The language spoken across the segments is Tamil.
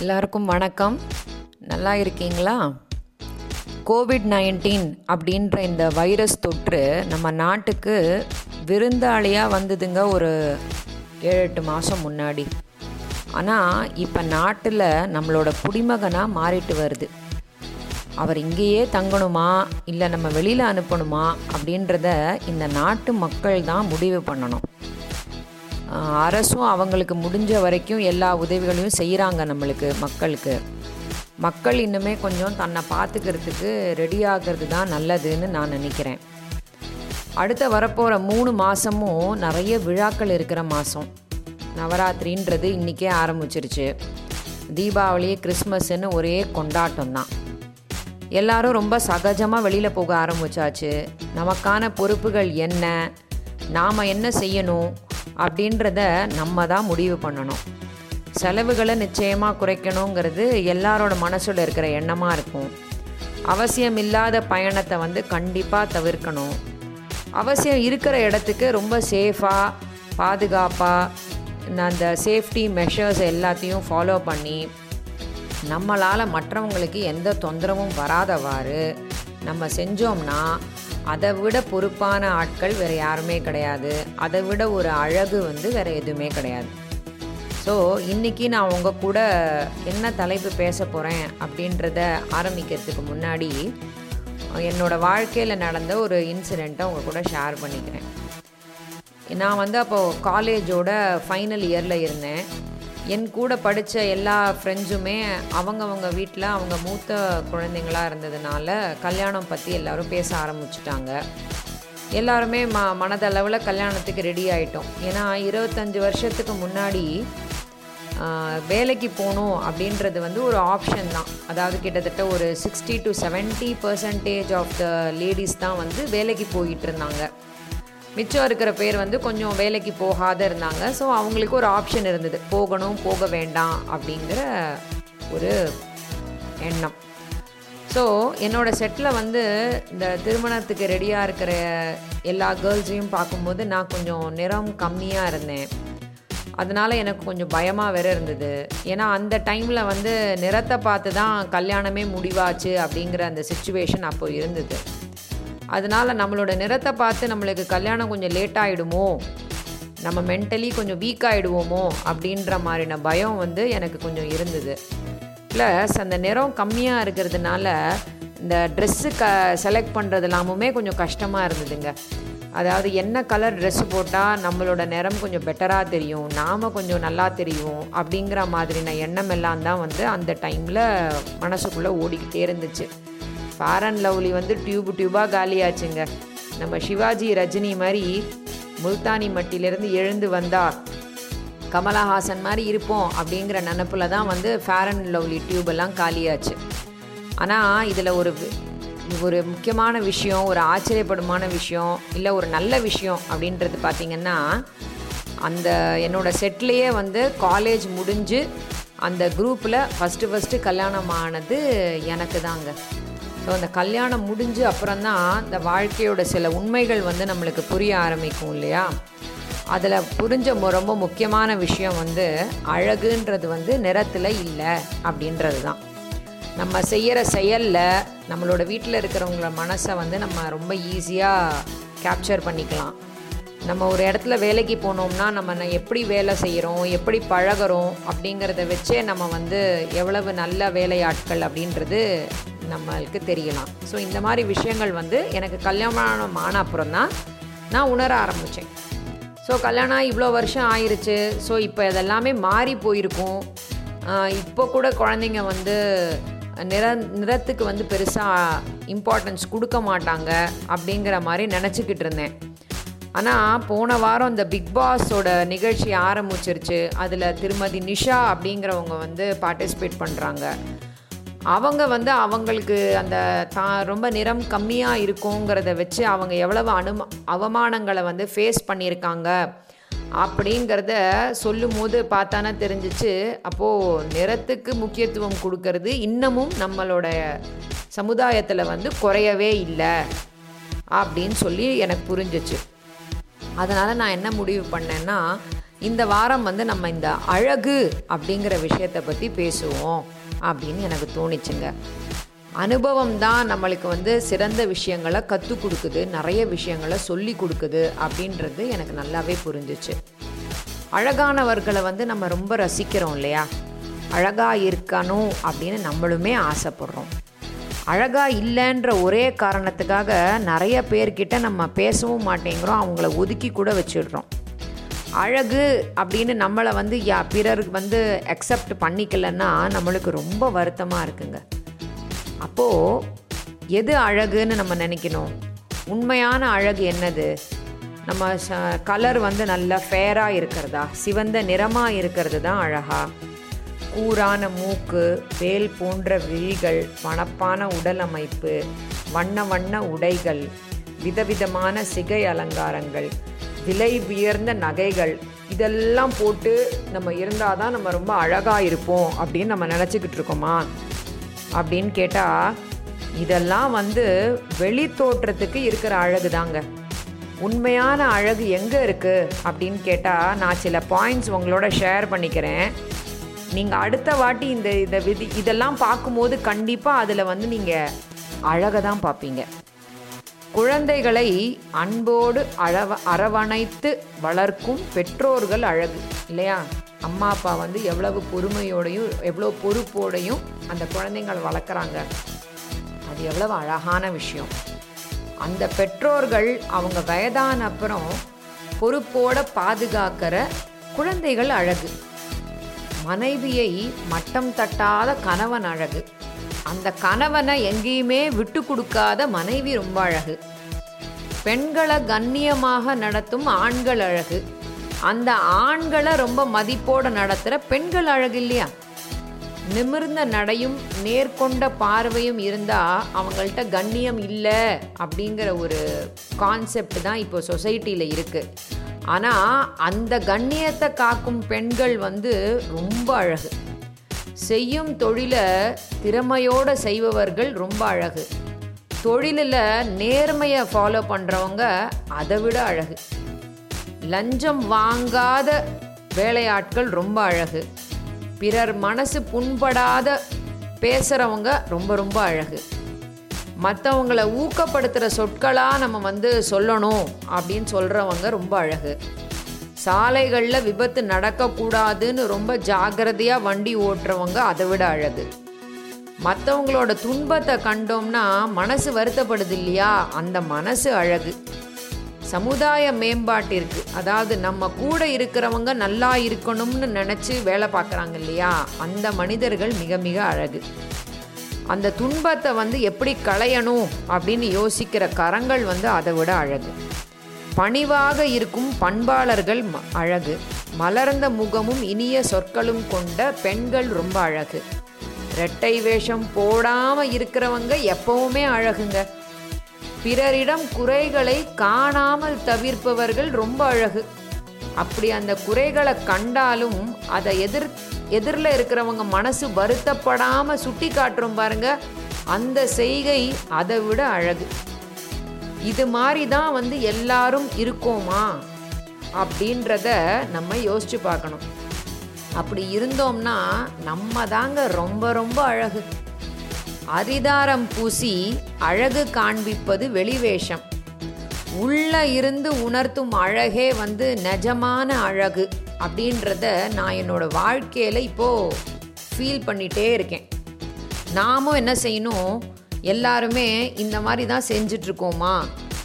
எல்லாருக்கும் வணக்கம். நல்லா இருக்கீங்களா? கோவிட் நைன்டீன் அப்படின்ற இந்த வைரஸ் தொற்று நம்ம நாட்டுக்கு விருந்தாளியாக வந்ததுங்க ஒரு ஏழு எட்டு மாதம் முன்னாடி. ஆனால் இப்போ நாட்டில் நம்மளோட குடிமகனாக மாறிட்டு வருது. அவர் இங்கேயே தங்கணுமா? இல்லை நம்ம வெளியில் அனுப்பணுமா? அப்படின்றத இந்த நாட்டு மக்கள் தான் முடிவு பண்ணணும். அரசும் அவங்களுக்கு முடிஞ்ச வரைக்கும் எல்லா உதவிகளையும் செய்கிறாங்க நம்மளுக்கு மக்களுக்கு. மக்கள் இன்னுமே கொஞ்சம் தன்னை பார்த்துக்கிறதுக்கு ரெடி ஆகிறது தான் நல்லதுன்னு நான் நினைக்கிறேன். அடுத்த வரப்போகிற மூணு மாதமும் நிறைய விழாக்கள் இருக்கிற மாதம் நவராத்திரின்றது இன்றைக்கே ஆரம்பிச்சிருச்சு. தீபாவளி கிறிஸ்மஸ்ன்னு ஒரே கொண்டாட்டம் தான். எல்லாரும் ரொம்ப சகஜமாக வெளியில் போக ஆரம்பிச்சாச்சு. நமக்கான பொறுப்புகள் என்ன? நாம் என்ன செய்யணும்? அப்படின்றத நம்ம தான் முடிவு பண்ணணும். செலவுகளை நிச்சயமாக குறைக்கணுங்கிறது எல்லாரோட மனசில் இருக்கிற எண்ணமாக இருக்கும். அவசியம் இல்லாத பயணத்தை வந்து கண்டிப்பாக தவிர்க்கணும். அவசியம் இருக்கிற இடத்துக்கு ரொம்ப சேஃபாக பாதுகாப்பாக அந்த சேஃப்டி மெஷர்ஸ் எல்லாத்தையும் ஃபாலோ பண்ணி நம்மளால் மற்றவங்களுக்கு எந்த தொந்தரவும் வராதவாறு நம்ம செஞ்சோம்னா அதை விட பொறுப்பான ஆட்கள் வேறு யாருமே கிடையாது. அதை விட ஒரு அழகு வந்து வேறு எதுவுமே கிடையாது. ஸோ இன்றைக்கி நான் உங்கள் கூட என்ன தலைப்பு பேச போகிறேன் அப்படின்றத ஆரம்பிக்கிறதுக்கு முன்னாடி என்னோடய வாழ்க்கையில் நடந்த ஒரு இன்சிடெண்ட்டை உங்கள் கூட ஷேர் பண்ணிக்கிறேன். நான் வந்து அப்போது காலேஜோட ஃபைனல் இயரில் இருந்தேன். என் கூட படித்த எல்லா ஃப்ரெண்ட்ஸுமே அவங்கவங்க வீட்டில் அவங்க மூத்த குழந்தைங்களாக இருந்ததுனால கல்யாணம் பற்றி எல்லோரும் பேச ஆரம்பிச்சிட்டாங்க. எல்லாருமே ம மனதளவில் கல்யாணத்துக்கு ரெடி ஆகிட்டோம் ஏன்னா இருபத்தஞ்சி வருஷத்துக்கு முன்னாடி வேலைக்கு போகணும் அப்படின்றது வந்து ஒரு ஆப்ஷன் தான். அதாவது கிட்டத்தட்ட ஒரு sixty to 70% percentage of the ladies தான் வந்து வேலைக்கு போயிட்டு இருந்தாங்க. மிச்சம் இருக்கிற பேர் வந்து கொஞ்சம் வேலைக்கு போகாத இருந்தாங்க. ஸோ அவங்களுக்கு ஒரு ஆப்ஷன் இருந்தது. போகணும் போக வேண்டாம் அப்படிங்கிற ஒரு எண்ணம். ஸோ என்னோடய செட்டில் வந்து இந்த திருமணத்துக்கு ரெடியாக இருக்கிற எல்லா கேர்ள்ஸையும் பார்க்கும்போது நான் கொஞ்சம் நிறம் கம்மியாக இருந்தேன். அதனால் எனக்கு கொஞ்சம் பயமாக வேற இருந்தது. ஏன்னா அந்த டைமில் வந்து நிறத்தை பார்த்து தான் கல்யாணமே முடிவாச்சு அப்படிங்கிற அந்த சுச்சுவேஷன் அப்போ இருந்தது. அதனால் நம்மளோட நிறத்தை பார்த்து நம்மளுக்கு கல்யாணம் கொஞ்சம் லேட் ஆகிடுமோ நம்ம மென்டலி கொஞ்சம் வீக் ஆகிடுவோமோ அப்படின்ற மாதிரின பயம் வந்து எனக்கு கொஞ்சம் இருந்தது. ப்ளஸ் அந்த நிறம் கம்மியாக இருக்கிறதுனால இந்த ட்ரெஸ்ஸு க செலக்ட் பண்ணுறது எல்லாமுமே கொஞ்சம் கஷ்டமாக இருந்ததுங்க. அதாவது என்ன கலர் ட்ரெஸ்ஸு போட்டால் நம்மளோட நிறம் கொஞ்சம் பெட்டராக தெரியும் நாம் கொஞ்சம் நல்லா தெரியும் அப்படிங்கிற மாதிரின எண்ணம் எல்லாம் தான் வந்து அந்த டைமில் மனசுக்குள்ளே ஓடிக்கிட்டே இருந்துச்சு. ஃபேர் அண்ட் லவ்லி வந்து டியூப் டியூபாக காலியாச்சுங்க. நம்ம சிவாஜி ரஜினி மாதிரி முல்தானி மட்டிலேருந்து எழுந்து வந்தா கமலஹாசன் மாதிரி இருப்போம் அப்படிங்கிற நினப்பில் தான் வந்து ஃபேர் அண்ட் லவ்லி டியூப் எல்லாம் காலியாச்சு. ஆனால் இதில் ஒரு ஒரு முக்கியமான விஷயம் ஒரு ஆச்சரியப்படுமான விஷயம் இல்லை ஒரு நல்ல விஷயம் அப்படின்றது பார்த்திங்கன்னா அந்த என்னோட செட்லேயே வந்து காலேஜ் முடிஞ்சு அந்த குரூப்பில் ஃபஸ்ட்டு ஃபஸ்ட்டு கல்யாணம் ஆனது எனக்கு தாங்க. ஸோ அந்த கல்யாணம் முடிஞ்சு அப்புறம்தான் இந்த வாழ்க்கையோட சில உண்மைகள் வந்து நம்மளுக்கு புரிய ஆரம்பிக்கும் இல்லையா? அதில் புரிஞ்ச மு- ரொம்ப முக்கியமான விஷயம் வந்து அழகுன்றது வந்து நிறத்தில் இல்லை அப்படின்றது தான் நம்ம செய்கிற செயலில் நம்மளோட வீட்டில் இருக்கிறவங்கள மனசை வந்து நம்ம ரொம்ப ஈஸியாக கேப்சர் பண்ணிக்கலாம். நம்ம ஒரு இடத்துல வேலைக்கு போனோம்னா நம்ம எப்படி வேலை செய்கிறோம் எப்படி பழகுறோம் அப்படிங்கிறத வச்சே நம்ம வந்து எவ்வளவு நல்ல வேலையாட்கள் அப்படின்றது நம்மளுக்கு தெரியலாம். ஸோ இந்த மாதிரி விஷயங்கள் வந்து எனக்கு கல்யாணம் ஆன அப்புறம் தான் நான் உணர ஆரம்பித்தேன் ஸோ கல்யாணம் இவ்வளோ வருஷம் ஆயிடுச்சு ஸோ இப்போ இதெல்லாமே மாறி போயிருக்கும். இப்போ கூட குழந்தைங்க வந்து நிற நிறத்துக்கு வந்து பெருசாக இம்பார்ட்டன்ஸ் கொடுக்க மாட்டாங்க அப்படிங்கிற மாதிரி நினச்சிக்கிட்டு இருந்தேன். ஆனால் போன வாரம் இந்த பிக் பாஸோட நிகழ்ச்சி ஆரம்பிச்சிருச்சு. அதில் திருமதி நிஷா அப்படிங்கிறவங்க வந்து பார்ட்டிசிபேட் பண்ணுறாங்க அவங்க வந்து அவங்களுக்கு அந்த தா ரொம்ப நிறம் கம்மியாக இருக்குங்கிறத வச்சு அவங்க எவ்வளவு அனும அவமானங்களை வந்து ஃபேஸ் பண்ணியிருக்காங்க அப்படிங்கிறத சொல்லும் போது பார்த்தானா தெரிஞ்சிச்சு. அப்போது நிறத்துக்கு முக்கியத்துவம் கொடுக்கறது இன்னமும் நம்மளோட சமுதாயத்தில் வந்து குறையவே இல்லை அப்படின்னு சொல்லி எனக்கு புரிஞ்சிச்சு. அதனால் நான் என்ன முடிவு பண்ணேன்னா இந்த வாரம் வந்து நம்ம இந்த அழகு அப்படிங்கிற விஷயத்தை பற்றி பேசுவோம் அப்படின்னு எனக்கு தோணிச்சுங்க. அனுபவம் தான் நம்மளுக்கு வந்து சிறந்த விஷயங்களை கற்றுக் கொடுக்குது நிறைய விஷயங்களை சொல்லி கொடுக்குது அப்படின்றது எனக்கு நல்லாவே புரிஞ்சிச்சு. அழகானவர்களை வந்து நம்ம ரொம்ப ரசிக்கிறோம் இல்லையா? அழகாக இருக்கணும் அப்படின்னு நம்மளுமே ஆசைப்படுறோம். அழகாக இல்லைன்ற ஒரே காரணத்துக்காக நிறைய பேர்கிட்ட நம்ம பேசவும் மாட்டேங்கிறோம் அவங்கள ஒதுக்கி கூட வச்சிடுறோம். அழகு அப்படின்னு நம்மளை வந்து யா பிறருக்கு வந்து அக்செப்ட் பண்ணிக்கலன்னா நம்மளுக்கு ரொம்ப வருத்தமாக இருக்குங்க. அப்போது எது அழகுன்னு நம்ம நினைக்கணும்? உண்மையான அழகு என்னது? நம்ம ச கலர் வந்து நல்லா ஃபேராக இருக்கிறதா? சிவந்த நிறமாக இருக்கிறது தான் அழகா? கூரான மூக்கு வேல் போன்ற விழிகள் வனப்பான உடல் அமைப்பு வண்ண வண்ண உடைகள் விதவிதமான சிகை அலங்காரங்கள் விலை உயர்ந்த நகைகள் இதெல்லாம் போட்டு நம்ம இருந்தால் தான் நம்ம ரொம்ப அழகாக இருப்போம் அப்படின்னு நம்ம நினச்சிக்கிட்டு இருக்கோமா? அப்படின்னு கேட்டால் இதெல்லாம் வந்து வெளி தோற்றத்துக்கு இருக்கிற அழகு தாங்க உண்மையான அழகு எங்கே இருக்குது அப்படின்னு கேட்டால் நான் சில பாயிண்ட்ஸ் உங்களோட ஷேர் பண்ணிக்கிறேன். நீங்கள் அடுத்த வாட்டி இந்த இந்த விதி இதெல்லாம் பார்க்கும்போது கண்டிப்பாக அதில் வந்து நீங்கள் அழகை தான் பார்ப்பீங்க. குழந்தைகளை அன்போடு அழவ அரவணைத்து வளர்க்கும் பெற்றோர்கள் அழகு இல்லையா? அம்மா அப்பா வந்து எவ்வளவு பொறுமையோடையும் எவ்வளோ பொறுப்போடையும் அந்த குழந்தைங்கள் வளர்க்குறாங்க. அது எவ்வளவு அழகான விஷயம். அந்த பெற்றோர்கள் அவங்க வயதான அப்புறம் பொறுப்போட பாதுகாக்கிற குழந்தைகள் அழகு. மனைவியை மட்டம் தட்டாத கணவன் அழகு. அந்த கணவனை எங்கேயுமே விட்டு கொடுக்காத மனைவி ரொம்ப அழகு. பெண்களை கண்ணியமாக நடத்தும் ஆண்கள் அழகு. அந்த ஆண்களை ரொம்ப மதிப்போடு நடத்துகிற பெண்கள் அழகு இல்லையா? நிமிர்ந்த நடையும் நேர்கொண்ட பார்வையும் இருந்தால் அவங்கள்ட்ட கண்ணியம் இல்லை அப்படிங்கிற ஒரு கான்செப்ட் தான் இப்போ சொசைட்டியில் இருக்குது ஆனால் அந்த கண்ணியத்தை காக்கும் பெண்கள் வந்து ரொம்ப அழகு. செய்யும் தொழிலை திறமையோடு செய்பவர்கள் ரொம்ப அழகு. தொழிலில் நேர்மையை ஃபாலோ பண்ணுறவங்க அதை விட அழகு. லஞ்சம் வாங்காத வேலையாட்கள் ரொம்ப அழகு. பிறர் மனசு புண்படாத பேசுகிறவங்க ரொம்ப ரொம்ப அழகு. மற்றவங்களை ஊக்கப்படுத்துகிற சொற்களாக நம்ம வந்து சொல்லணும் அப்படின்னு சொல்கிறவங்க ரொம்ப அழகு. சாலைகளில் விபத்து நடக்கக்கூடாதுன்னு ரொம்ப ஜாகிரதையாக வண்டி ஓட்டுறவங்க அதை விட அழகு. மற்றவங்களோட துன்பத்தை கண்டோம்னா மனசு வருத்தப்படுது இல்லையா? அந்த மனசு அழகு. சமுதாய மேம்பாட்டிற்கு அதாவது நம்ம கூட இருக்கிறவங்க நல்லா இருக்கணும்னு நினச்சி வேலை பார்க்குறாங்க இல்லையா? அந்த மனிதர்கள் மிக மிக அழகு. அந்த துன்பத்தை வந்து எப்படி களையணும் அப்படின்னு யோசிக்கிற கரங்கள் வந்து அதை விட அழகு. பணிவாக இருக்கும் பண்பாளர்கள் ம- அழகு. மலர்ந்த முகமும் இனிய சொற்களும் கொண்ட பெண்கள் ரொம்ப அழகு. ரெட்டை வேஷம் போடாமல் இருக்கிறவங்க எப்பவுமே அழகுங்க. பிறரிடம் குறைகளை காணாமல் தவிர்ப்பவர்கள் ரொம்ப அழகு. அப்படி அந்த குறைகளை கண்டாலும் அதை எதிர் எதிரில் இருக்கிறவங்க மனசு வருத்தப்படாமல் சுட்டி காட்டுறோம் பாருங்க அந்த செய்கை அதை விட அழகு. இது மாதிரி தான் வந்து எல்லாரும் இருக்கோமா அப்படின்றத நம்ம யோசிச்சு பார்க்கணும். அப்படி இருந்தோம்னா நம்ம தாங்க ரொம்ப ரொம்ப அழகு. அரிதாரம் பூசி அழகு காண்பிப்பது வெளிவேஷம். உள்ள இருந்து உணர்த்தும் அழகே வந்து நிஜமான அழகு அப்படின்றத நான் என்னோட வாழ்க்கையில் இப்போது ஃபீல் பண்ணிகிட்டே இருக்கேன். நாமும் என்ன செய்யணும்? எல்லாருமே இந்த மாதிரி தான் செஞ்சிட்ருக்கோமா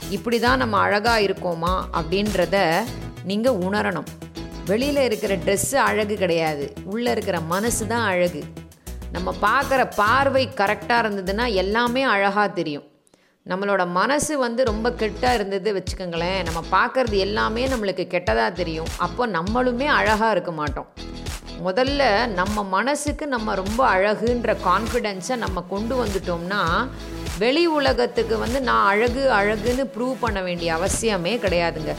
இப்படி தான் நம்ம அழகாக இருக்கோமா? அப்படின்றத நீங்கள் உணரணும். வெளியில் இருக்கிற ட்ரெஸ்ஸு அழகு கிடையாது. உள்ளே இருக்கிற மனசு தான் அழகு. நம்ம பார்க்குற பார்வை கரெக்டாக இருந்ததுன்னா எல்லாமே அழகாக தெரியும். நம்மளோட மனசு வந்து ரொம்ப கெட்டாக இருந்தது வச்சுக்கோங்களேன். நம்ம பார்க்குறது எல்லாமே நம்மளுக்கு கெட்டதாக தெரியும். அப்போ நம்மளுமே அழகாக இருக்க மாட்டோம். முதல்ல நம்ம மனசுக்கு நம்ம ரொம்ப அழகுன்ற கான்ஃபிடென்ஸை நம்ம கொண்டு வந்துட்டோம்னா வெளி உலகத்துக்கு வந்து நான் அழகு அழகுன்னு ப்ரூவ் பண்ண வேண்டிய அவசியமே கிடையாதுங்க.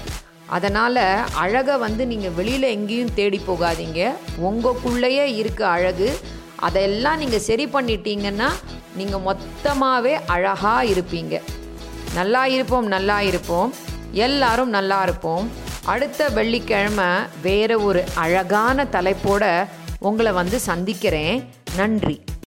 அதனால் அழகை வந்து நீங்கள் வெளியில் எங்கேயும் தேடி போகாதீங்க. உங்களுக்குள்ளேயே இருக்க அழகு அதெல்லாம் நீங்கள் சரி பண்ணிட்டீங்கன்னா நீங்கள் மொத்தமாகவே அழகாக இருப்பீங்க. நல்லா இருப்போம் நல்லா இருப்போம். எல்லாரும் நல்லா இருப்போம். அடுத்த வெள்ளிக்கிழமை வேறு ஒரு அழகான தலைப்போட உங்களை வந்து சந்திக்கிறேன். நன்றி.